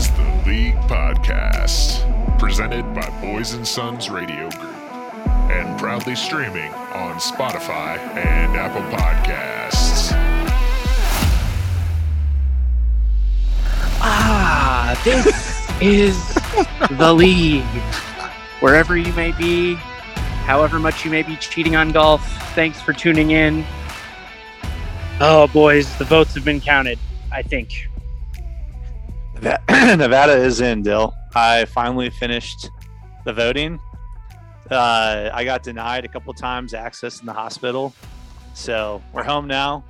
is the League Podcast, presented by Boys and Sons Radio Group, and proudly streaming on Spotify and Apple Podcasts. Ah, this is the league. Wherever you may be, however much you may be cheating on golf, thanks for tuning in. Oh, boys, the votes have been counted, I think. Nevada is in, Dill. I finally finished the voting. Uh, I got denied a couple times access in the hospital. So we're home now.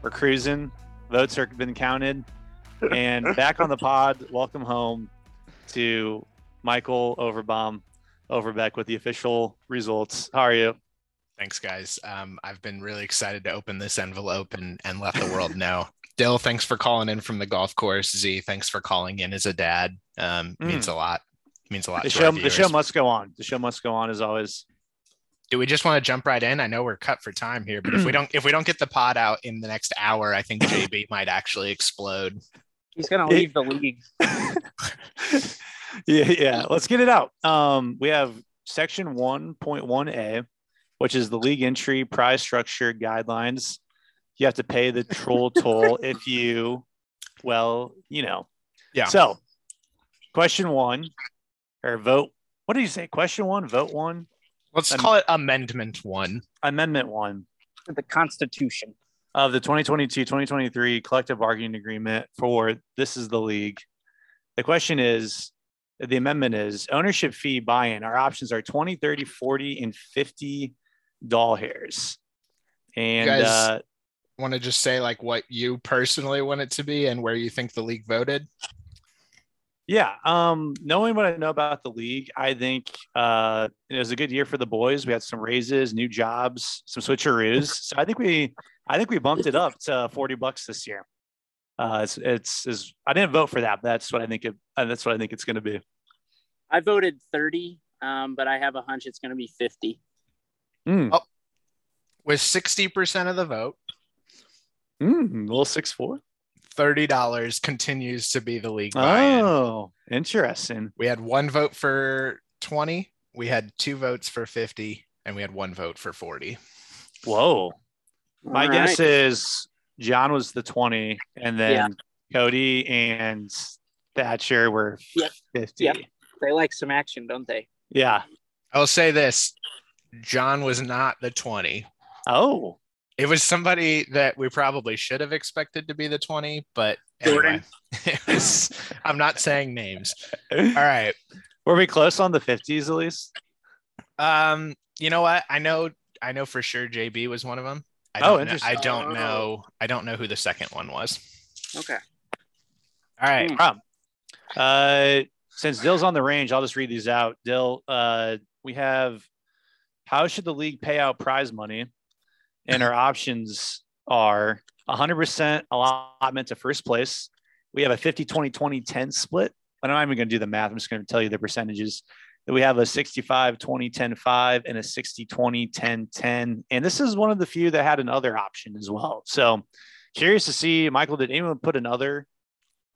We're cruising. Votes are been counted. And back on the pod. Welcome home to Michael Overbaum, Overbeck with the official results. How are you? Thanks, guys. Um, I've been really excited to open this envelope and, and let the world know. Dill, thanks for calling in from the golf course. Z, thanks for calling in as a dad. Um, Mm. Means a lot. Means a lot. The to show, the show must go on. The show must go on as always. Do we just want to jump right in? I know we're cut for time here, but if we don't if we don't get the pod out in the next hour, I think JB might actually explode. He's going to leave the league. yeah, yeah. Let's get it out. Um, we have section 1.1a, which is the league entry prize structure guidelines. You have to pay the troll toll if you, well, you know. Yeah. So, question one, or vote. What did you say? Question one, vote one, Let's Um, call it amendment one. amendment one The Constitution. of the 2022-2023 collective bargaining agreement for this is the league. The question is the amendment is ownership fee buy-in. Our options are 20, 30, 40, and 50 doll hairs. And guys- uh, Want to just say like what you personally want it to be and where you think the league voted? yeah, um, knowing what I know about the league, I think uh, it was a good year for the boys. We had some raises, new jobs, some switcheroos. So I think we, I think we bumped it up to 40 bucks this year. Uh, it's, it's, is I didn't vote for that. But that's what I think. It, uh, that's what I think it's going to be. I voted 30, um, but I have a hunch it's going to be 50. Mm. Oh. With 60% of the vote, Mm, little six four. $30 continues to be the league buy-in. Oh, interesting. We had one vote for 20, we had two votes for 50, and we had one vote for 40. Whoa. My All guess is John was the twenty, and then Cody and Thatcher were Yep. fifty. Yep. They like some action, don't they? Yeah. I'll say this John was not the 20. Oh. It was somebody that we probably should have expected to be the 20, but anyway, was, I'm not saying names. All right. Were we close on the fifties at least? Um, you know what? I know I know for sure JB was one of them. I Oh, don't know, interesting. I don't know. I don't know who the second one was. Okay. All right. Hmm. Uh, since Dill's on the range, I'll just read these out. Dill, uh, we have how should the league pay out prize money? And our options are 100% allotment to first place. We have a 50 20 20 10 split. But I'm not even going to do the math. I'm just going to tell you the percentages. That we have a 65 20 10 5 and a 60 20 10 10. And this is one of the few that had another option as well. So curious to see, Michael, did anyone put another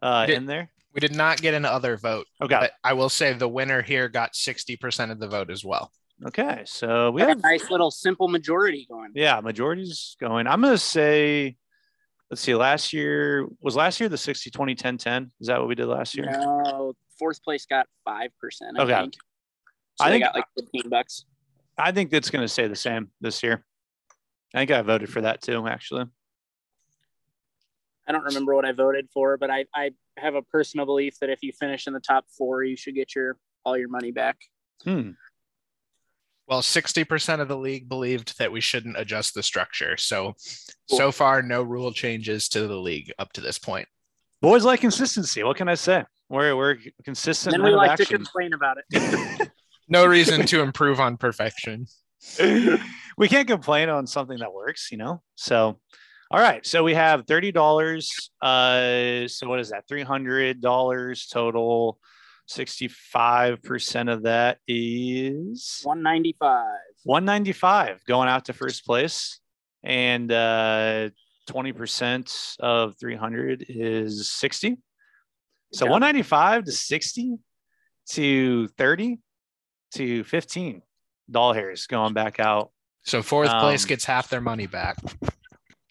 uh, Did- in there? We did not get an other vote, Okay. but I will say the winner here got 60% of the vote as well. Okay, so we have a nice little simple majority going. yeah, majority's going. I'm gonna say, let's see, last year was last year the 60 20 10 10. Is that what we did last year? No, fourth place got 5%. I Okay. think. So I think- got like 15 bucks. I think it's gonna stay the same this year. I think I voted for that too, actually. I don't remember what I voted for, but I, I have a personal belief that if you finish in the top four, you should get your all your money back. Hmm. Well, 60% of the league believed that we shouldn't adjust the structure. So, Cool. so far, no rule changes to the league up to this point. Boys like consistency. What can I say? We're we're consistent And we of like to complain about it. No reason to improve on perfection. we can't complain on something that works, you know. So, all right. So we have thirty dollars. Uh, so what is that? Three hundred dollars total. Sixty-five percent of that is 195. one ninety-five going out to first place, and uh, twenty percent of three hundred is sixty. So job. 195 to 60 to 30 to 15 doll hairs going back out. So fourth place Um, gets half their money back.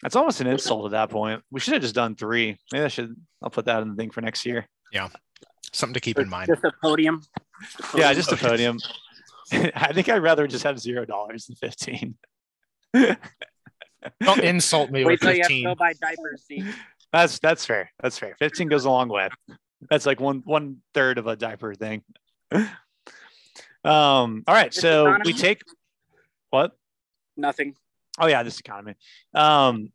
That's almost an insult at that point. We should have just done three. Maybe I should. I'll put that in the thing for next year. Something to keep in mind. Just a podium. Yeah, just a podium. I think I'd rather just have zero dollars than 15. Don't insult me Wait with till you have to 15. go buy diapers. See. That's that's fair. That's fair. 15 goes a long way. That's like one one third of a diaper thing. Um, all right, This so economy? we take what? Nothing. Oh yeah, this economy. Um,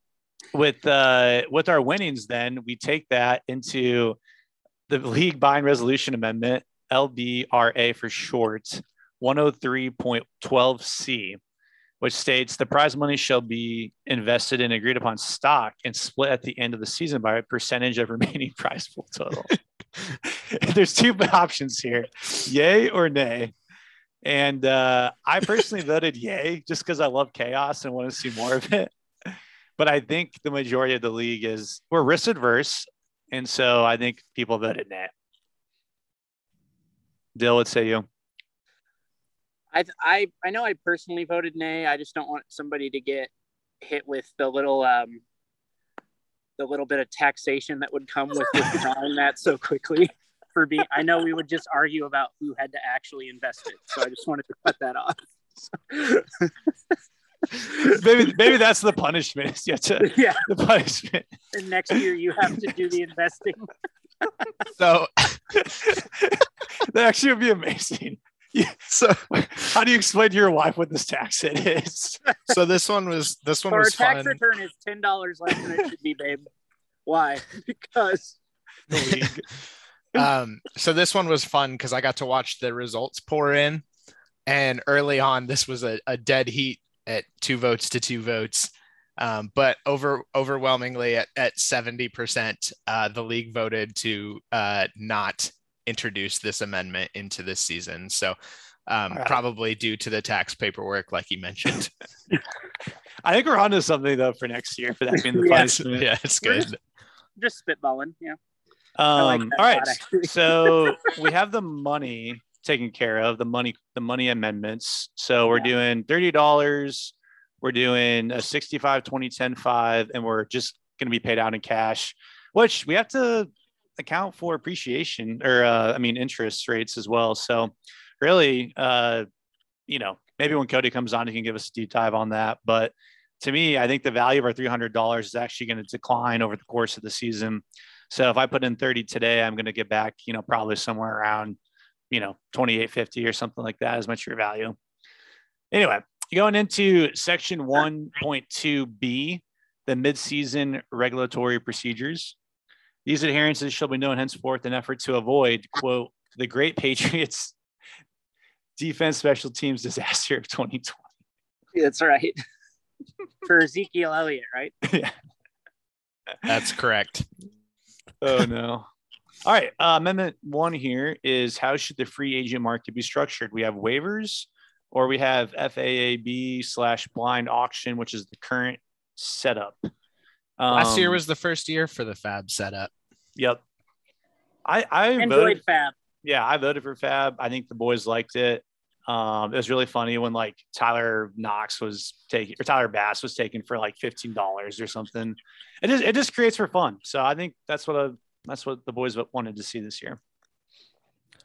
with uh with our winnings, then we take that into the league buying resolution amendment, LBRA for short, 103.12C, which states the prize money shall be invested in agreed upon stock and split at the end of the season by a percentage of remaining prize pool total. There's two options here, yay or nay. And uh, I personally voted yay just because I love chaos and want to see more of it. But I think the majority of the league is we're risk adverse. And so I think people voted nay. Dill, what say you? I I I know I personally voted nay. I just don't want somebody to get hit with the little um the little bit of taxation that would come with withdrawing that so quickly. For being, I know we would just argue about who had to actually invest it. So I just wanted to cut that off. maybe maybe that's the punishment. You to, yeah, the punishment. and next year you have to do the investing. So, that actually would be amazing. so, How do you explain to your wife what this tax hit is? so this one was this one Or a was tax fun. return is ten dollars less than it should be, babe. Why? Because The league. um, so this one was fun because I got to watch the results pour in, and early on, this was a, a dead heat at two votes to two votes. Um, but over overwhelmingly at, at 70%, uh, the league voted to uh, not introduce this amendment into this season. So um, All right. probably due to the tax paperwork, like you mentioned. I think we're onto something though for next year for that being the Yeah. punishment. yeah, it's good. just spitballing. Yeah. I like Um, all right. thought, so we have the money taken care of, the money, the money amendments. So we're Yeah. doing thirty dollars. We're doing a 65, 20, 10, 5, and we're just going to be paid out in cash, which we have to account for appreciation or, uh, I mean, interest rates as well. So really, uh, you know, maybe when Cody comes on, he can give us a deep dive on that. But to me, I think the value of our $300 is actually going to decline over the course of the season. So if I put in 30 today, I'm going to get back, you know, probably somewhere around, you know, 2850 or something like that as my your value. Anyway, going into section 1.2b, the midseason regulatory procedures. These adherences shall be known henceforth in effort to avoid, quote, the great Patriots defense special teams disaster of 2020. That's right. For Ezekiel Elliott, right? Yeah. That's correct. Oh no. All right. Uh, amendment one here is how should the free agent market be structured? We have waivers or we have FAAB slash blind auction, which is the current setup. Last year Um, was the first year for the FAAB setup. Yep. I, I Enjoyed voted, FAAB. yeah, I voted for FAAB. I think the boys liked it. Um, it was really funny when like Tyler Knox was taking or Tyler Bass was taken for like fifteen dollars or something. It just it just creates for fun. So I think that's what a, that's what the boys wanted to see this year. I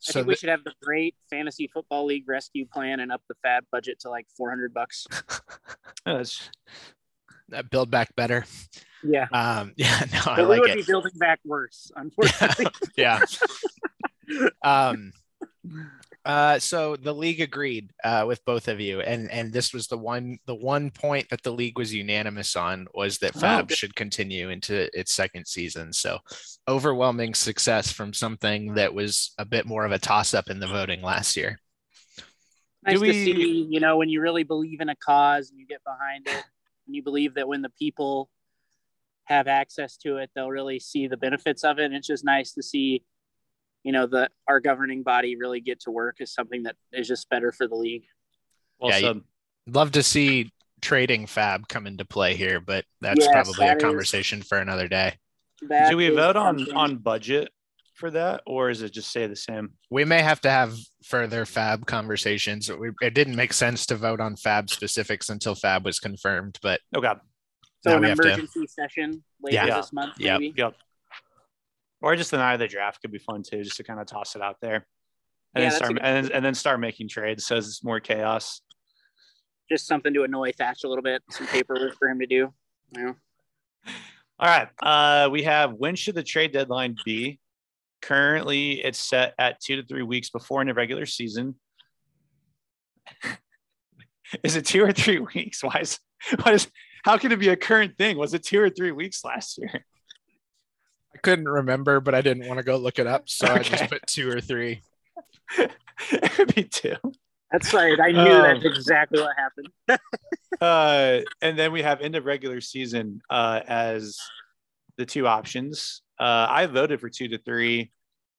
So think we th- should have the great fantasy football league rescue plan and up the FAAB budget to like 400 bucks. Yeah, that's- uh, build back better. Yeah. Um, yeah, no, I But we like would it. be building back worse, unfortunately. yeah. um, uh, so the league agreed uh, with both of you, and and this was the one the one point that the league was unanimous on was that Oh, FAAB good. should continue into its second season. So overwhelming success from something that was a bit more of a toss up in the voting last year. nice we- to see, you know, when you really believe in a cause and you get behind it, and you believe that when the people have access to it, they'll really see the benefits of it. And it's just nice to see, you know, the our governing body really get to work is something that is just better for the league. well Yeah, you- Love to see trading FAAB come into play here, but that's Yes, probably that a is- conversation for another day. Do we vote on something- on budget for that, or is it just stay the same? We may have to have further FAAB conversations. It didn't make sense to vote on FAAB specifics until FAAB was confirmed, but oh god. So Now an we have to- emergency session later Yeah. this month, Yep. maybe. Yep. Or just the night of the draft could be fun too, just to kind of toss it out there. And Yeah, then start and, and then start making trades so it's more chaos. Just something to annoy Thatch a little bit. Some paperwork for him to do. Know? All right. Uh, we have when should the trade deadline be? Currently, it's set at two to three weeks before in the regular season. is it two or three weeks? Why is why is how can it be a current thing? Was it two or three weeks last year? I couldn't remember, but I didn't want to go look it up. So I just put two or three. it could be two. That's right. I knew Oh. that's exactly what happened. Uh, and then we have end of regular season uh, as the two options. Uh, I voted for two to three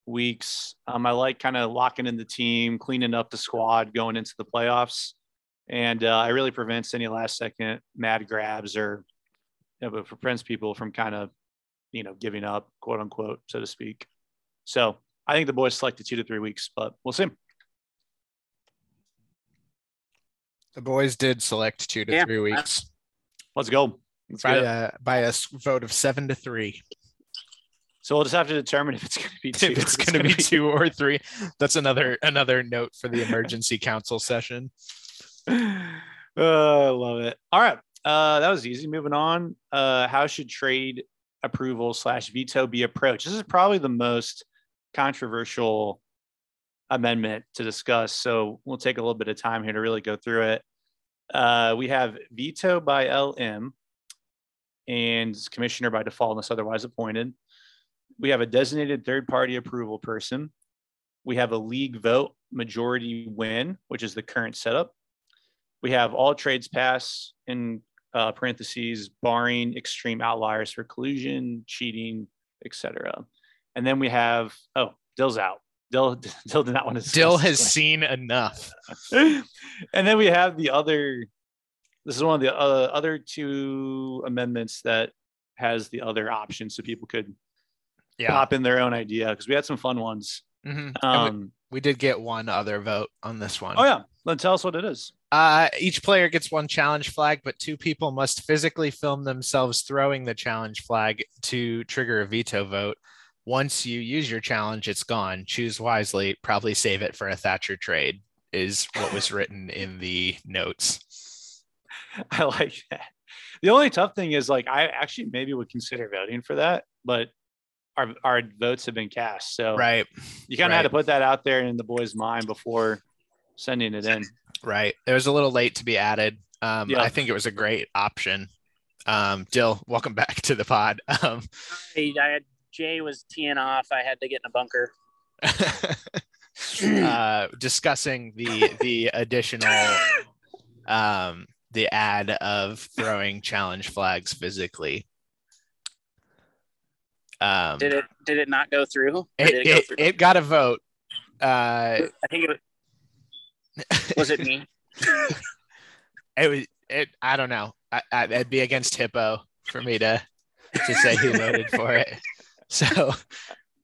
weeks. Um, I like kind of locking in the team, cleaning up the squad going into the playoffs, and uh, it really prevents any last second mad grabs or you know, but prevents people from kind of you know giving up, quote unquote, so to speak. So I think the boys selected two to three weeks, but we'll see. The boys did select two to Yeah. three weeks Let's go. Let's by a, by a vote of seven to three. So we'll just have to determine if it's going to be two. If it's going to be two or three, that's another another note for the emergency council session. oh, I love it. All right. Uh, that was easy. Moving on. Uh, how should trade approval slash veto be approached? This is probably the most controversial amendment to discuss. So we'll take a little bit of time here to really go through it. Uh, we have veto by LM and commissioner by default unless otherwise appointed. We have a designated third party approval person. We have a league vote majority win, which is the current setup. We have all trades pass in uh, parentheses, barring extreme outliers for collusion, cheating, etc. And then we have oh, Dill's out. Dill, Dill did not want to. Dill has seen enough. and then we have the other. This is one of the uh, other two amendments that has the other option, so people could Yeah. pop in their own idea because we had some fun ones. Mhm. Um, we, we did get one other vote on this one. oh yeah, then tell us what it is. Uh, each player gets one challenge flag, but two people must physically film themselves throwing the challenge flag to trigger a veto vote. Once you use your challenge, it's gone. Choose wisely. Probably save it for a Thatcher trade, is what was written in the notes. I like that. The only tough thing is like I actually maybe would consider voting for that, but our our votes have been cast, so Right, you kind of had to put that out there in the boys' mind before sending it in. right. It was a little late to be added. Um, Yeah. I think it was a great option. Um, Dill, welcome back to the pod. Um, I, I had Jay was teeing off. I had to get in a bunker. uh, discussing the the additional um, the ad of throwing challenge flags physically. Um, Did it? Did it not go through? It, did it, go it, through? it got a vote. Uh, I think it was. Was it me? it was it. I don't know. I, I, it'd be against HIPAA for me to to say who voted for it. So,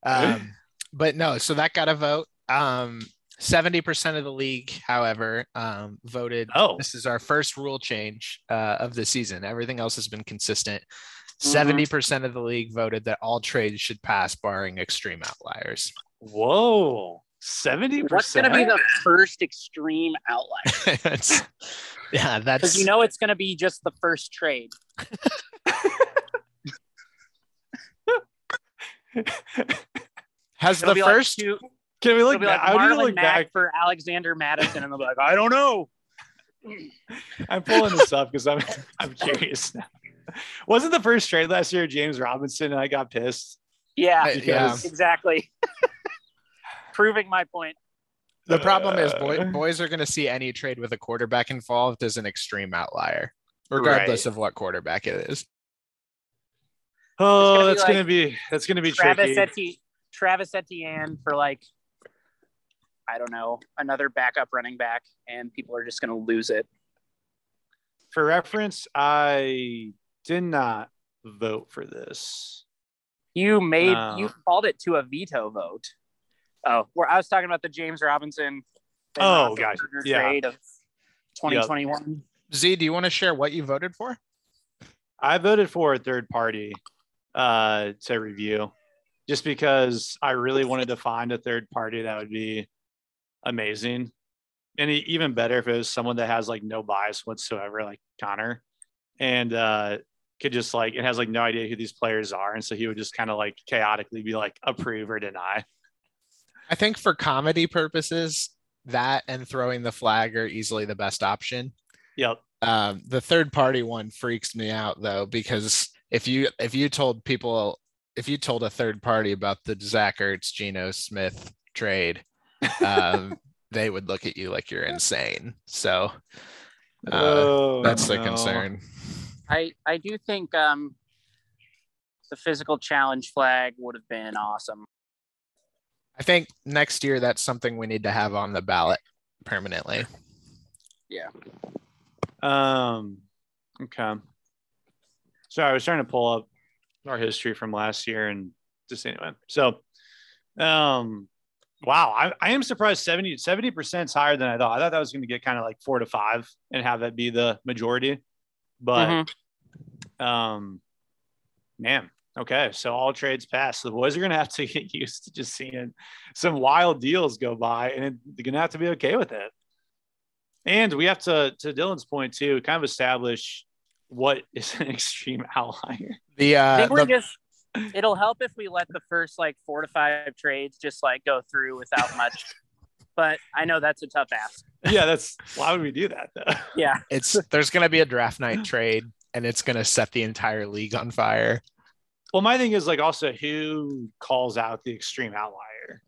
um, but no. So that got a vote. Um, seventy percent of the league, however, um, voted. Oh. this is our first rule change uh, of the season. Everything else has been consistent. Mhm. 70 percent of the league voted that all trades should pass, barring extreme outliers. Whoa, seventy What's going to be the first extreme outlier? That's- yeah, that's Because you know it's going to be just the first trade. has It'll the be like first two- Can we look back? like I would need to Marlon look Mack back. for Alexander Mattison, and they'll be like, I don't know. I'm pulling this up because I'm I'm curious now. Wasn't the first trade last year James Robinson and I got pissed? Yeah, Uh, yeah. Exactly. Proving my point. The problem is, Uh, boy, boys are going to see any trade with a quarterback involved as an extreme outlier, regardless Right. of what quarterback it is. Oh, gonna that's like gonna be that's gonna be Travis tricky. Etienne, Travis Etienne for like, I don't know, another backup running back, and people are just going to lose it. For reference, I did not vote for this. You made No. you called it to a veto vote. Oh, where I was talking about the James Robinson. Oh, gosh. gotcha. Yeah. trade of 2021. Z, do you want to share what you voted for? I voted for a third party uh, to review just because I really wanted to find a third party that would be amazing. And even better if it was someone that has like no bias whatsoever, like Connor, and uh, could just like, it has like no idea who these players are. And so he would just kind of like chaotically be like approve or deny. I think for comedy purposes, that and throwing the flag are easily the best option. Yep. Um, the third party one freaks me out though because if you if you told people if you told a third party about the Zach Ertz Geno Smith trade, um, they would look at you like you're insane. So uh, Oh, that's the concern. I I do think um the physical challenge flag would have been awesome. I think next year that's something we need to have on the ballot permanently. Yeah. Um, okay. So I was trying to pull up our history from last year and just anyway. So, um, wow, I, I am surprised 70, 70% is higher than I thought. I thought that was going to get kind of like four to five and have that be the majority. But, Mhm. um, man, okay. So all trades passed. The boys are going to have to get used to just seeing some wild deals go by and they're going to have to be okay with it. And we have to, to Dylan's point too, kind of establish what is an extreme outlier. The I uh, think we're the- just it'll help if we let the first like four to five trades just like go through without much. but I know that's a tough ask. Yeah, that's why would we do that though? Yeah. it's there's gonna be a draft night trade and it's gonna set the entire league on fire. Well, my thing is like also who calls out the extreme outlier?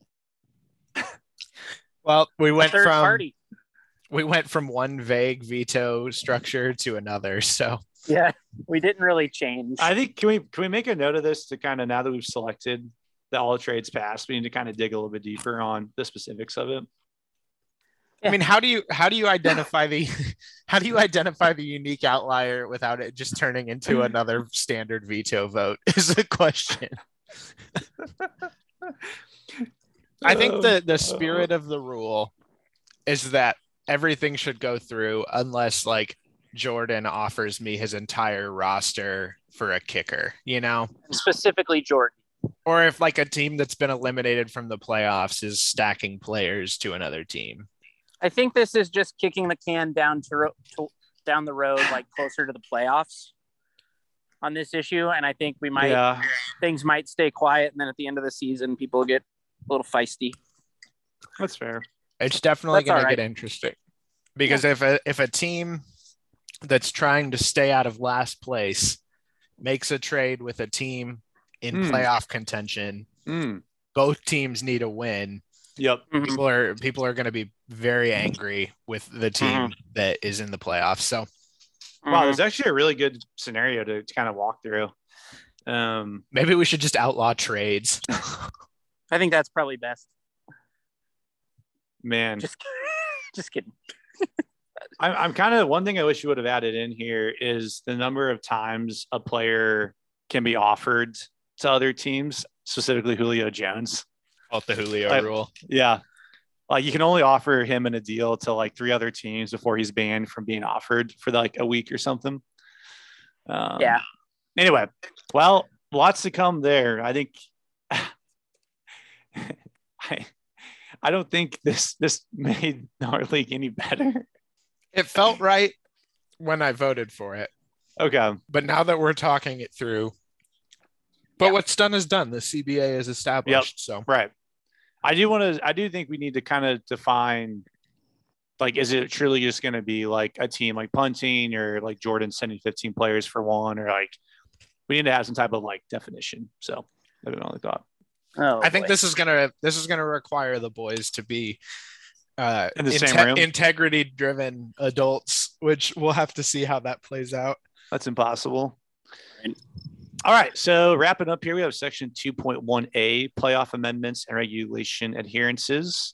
Well, we went third from party. we went from one vague veto structure to another. So Yeah. We didn't really change. I think can we can we make a note of this to kind of now that we've selected that all trades passed, we need to kind of dig a little bit deeper on the specifics of it. I mean, how do you how do you identify the how do you identify the unique outlier without it just turning into mm-hmm. another standard veto vote is the question. I think the the uh, spirit of the rule is that everything should go through unless like Jordan offers me his entire roster for a kicker, you know? Specifically Jordan. Or if like a team that's been eliminated from the playoffs is stacking players to another team. I think this is just kicking the can down to, ro- to down the road, like closer to the playoffs on this issue. And I think we might yeah, things might stay quiet, and then at the end of the season, people get a little feisty. that's fair. It's definitely going all to get interesting because if a if a team that's trying to stay out of last place makes a trade with a team in Hmm. playoff contention, Mm, both teams need a win. yep. Mhm. People are people are going to be very angry with the team Mm-hmm. that is in the playoffs. So Wow, Mhm. there's actually a really good scenario to, to kind of walk through. Um, maybe we should just outlaw trades. I think that's probably best. man, Just, just kidding. I'm, I'm kind of one thing I wish you would have added in here is the number of times a player can be offered to other teams, specifically Julio Jones. About the Julio I- rule. Yeah. Like you can only offer him in a deal to like three other teams before he's banned from being offered for like a week or something. Um, Yeah. Anyway, well, lots to come there. I think I I don't think this this made our league any better. It felt right when I voted for it, Okay. but now that we're talking it through, but Yeah. what's done is done. The CBA is established. Yep. So Right. I do want to, I do think we need to kind of define like, is it truly just going to be like a team like punting or like Jordan sending 15 players for one or like we need to have some type of like definition. So that's my only thought. Oh, I think boy. this is gonna this is gonna require the boys to be uh In the same room? integrity driven adults, which we'll have to see how that plays out. That's impossible. Right. All right. So wrapping up here, we have section 2.1A playoff amendments and regulation adherences.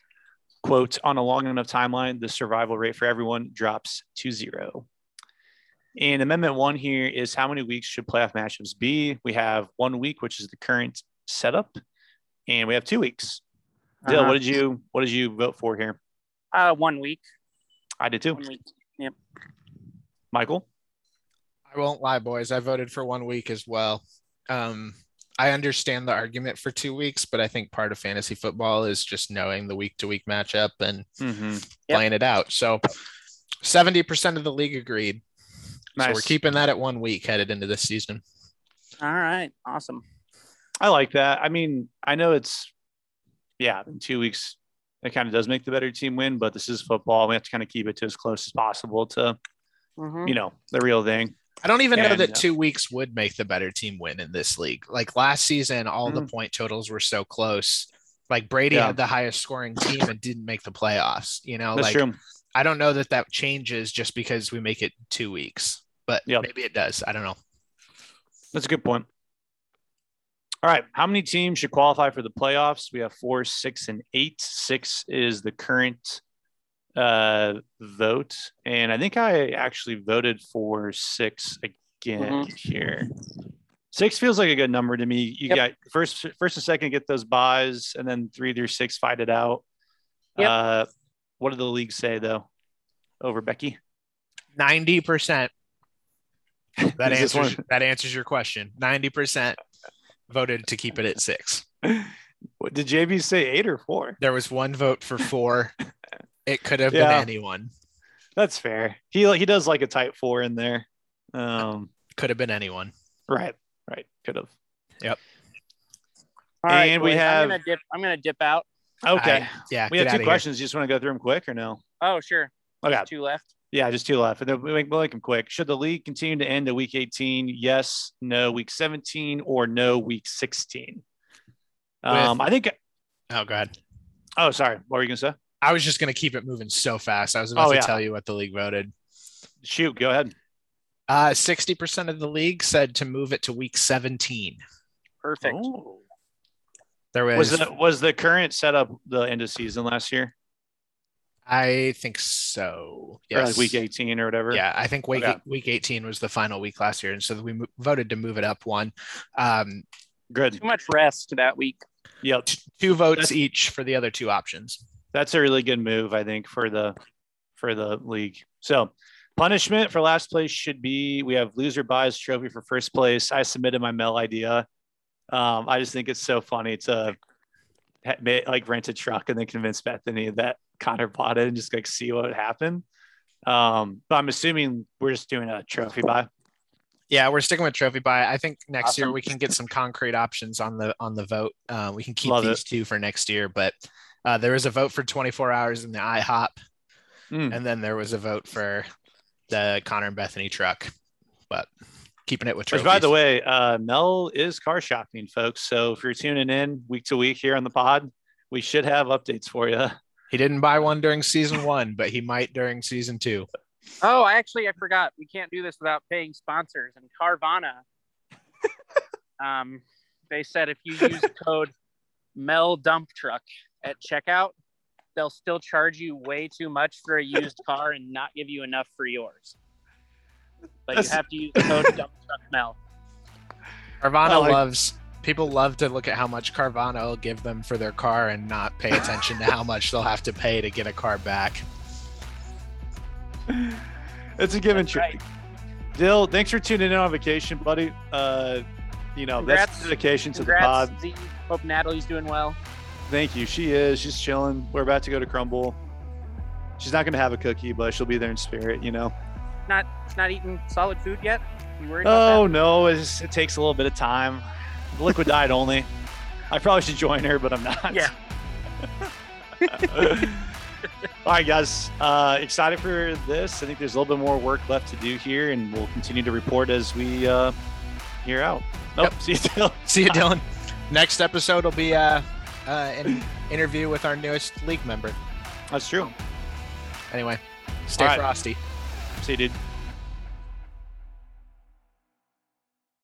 Quote On a long enough timeline, the survival rate for everyone drops to zero. And amendment one here is how many weeks should playoff matchups be? We have one week, which is the current setup, and we have two weeks. Dill, Uh-huh. what did you what did you vote for here? Uh, one week. I did too. One week. Yep. Michael. I won't lie, boys. I voted for one week as well. Um, I understand the argument for two weeks, but I think part of fantasy football is just knowing the week to week matchup and Mm-hmm. Yep. playing it out. So 70% of the league agreed. So we're keeping that at one week headed into this season. All right. Awesome. I like that. I mean, I know it's yeah, in two weeks it kind of does make the better team win, but this is football. We have to kind of keep it to as close as possible to Mhm. you know the real thing. I don't even know that two weeks would make the better team win in this league. Like last season, all the mm-hmm. point totals were so close. Like Brady. Yeah. had the highest scoring team and didn't make the playoffs. You know, That's like true. I don't know that that changes just because we make it two weeks, but Yep. maybe it does. I don't know. That's a good point. All right. How many teams should qualify for the playoffs? We have four, six, and eight. Six is the current uh, vote. And I think I actually voted for six again here. Six feels like a good number to me. You Yep. got first, first and second get those buys, and then three through six fight it out. Yep. Uh, what did the league say though? Over Becky. 90%. That Is this answers that answers your question. 90% voted to keep it at six. What, did JB say eight or four? There was one vote for four. It could have Yeah. been anyone. That's fair. He he does like a type four in there. Um, Could have been anyone. right, right, could have. Yep. All right, And we boys, have- I'm gonna dip. I'm gonna dip out. Okay, I- yeah. we have outta two here. questions. You just want to go through them quick or no? Oh, sure. Okay, Two left. yeah, just two left, and then we make, we'll make them quick. Should the league continue to end at week 18? Yes, no, week 17, or no, week 16? Um, With- I think. Oh, God. Oh, sorry. What were you gonna say? I was just going to keep it moving so fast. I was about Oh, to yeah. tell you what the league voted. Shoot, go ahead. Uh, 60% of the league said to move it to week 17. Perfect. Ooh. There Was was, the was the current setup the end of season last year, I think so. or Yes. like week 18 or whatever? Yeah, I think week Okay. week 18 was the final week last year, and so we mo- voted to move it up one. Um, good. Too much rest that week. Yep. two votes That's- each for the other two options. That's a really good move, I think, for the for the league. So punishment for last place should be we have loser buys trophy for first place. I submitted my Mel idea. Um, I just think it's so funny to like rent a truck and then convince Bethany that Connor bought it and just like see what would happen. Um, but I'm assuming we're just doing a trophy buy. Yeah, we're sticking with trophy buy. I think next year we can get some concrete options on the on the vote. Uh, we can keep Love these two for next year, but uh, there was a vote for 24 hours in the IHOP, Mm. and then there was a vote for the Connor and Bethany truck. But keeping it with Which, by the way, uh, Mel is car shopping, folks. So if you're tuning in week to week here on the pod, we should have updates for you. he didn't buy one during season one, but he might during season two. Oh, I actually, I forgot. We can't do this without paying sponsors. And Carvana, um, they said if you use code Mel Dump Truck at checkout, they'll still charge you way too much for a used car and not give you enough for yours. But That's- you have to use the code Dump Truck Mel. Carvana I like- loves people love to look at how much Carvana will give them for their car and not pay attention to how much they'll have to pay to get a car back. It's a given. That's Tr- right. Dill, thanks for tuning in on vacation, buddy. Uh, you know, that's Congrats. dedication to the pod. Z. Hope Natalie's doing well. Thank you. She is. She's chilling. We're about to go to Crumbl. She's not going to have a cookie, but she'll be there in spirit, you know. Not not eating solid food yet. You worried Oh, about no. It's, it takes a little bit of time. Liquid diet only. I probably should join her, but I'm not. Yeah. All right, guys. Uh, excited for this. I think there's a little bit more work left to do here, and we'll continue to report as we uh, hear out. Nope. See you, Dill. See you, Dylan. Next episode will be uh, uh, an interview with our newest league member. That's true. Anyway, stay right. frosty. See you, dude.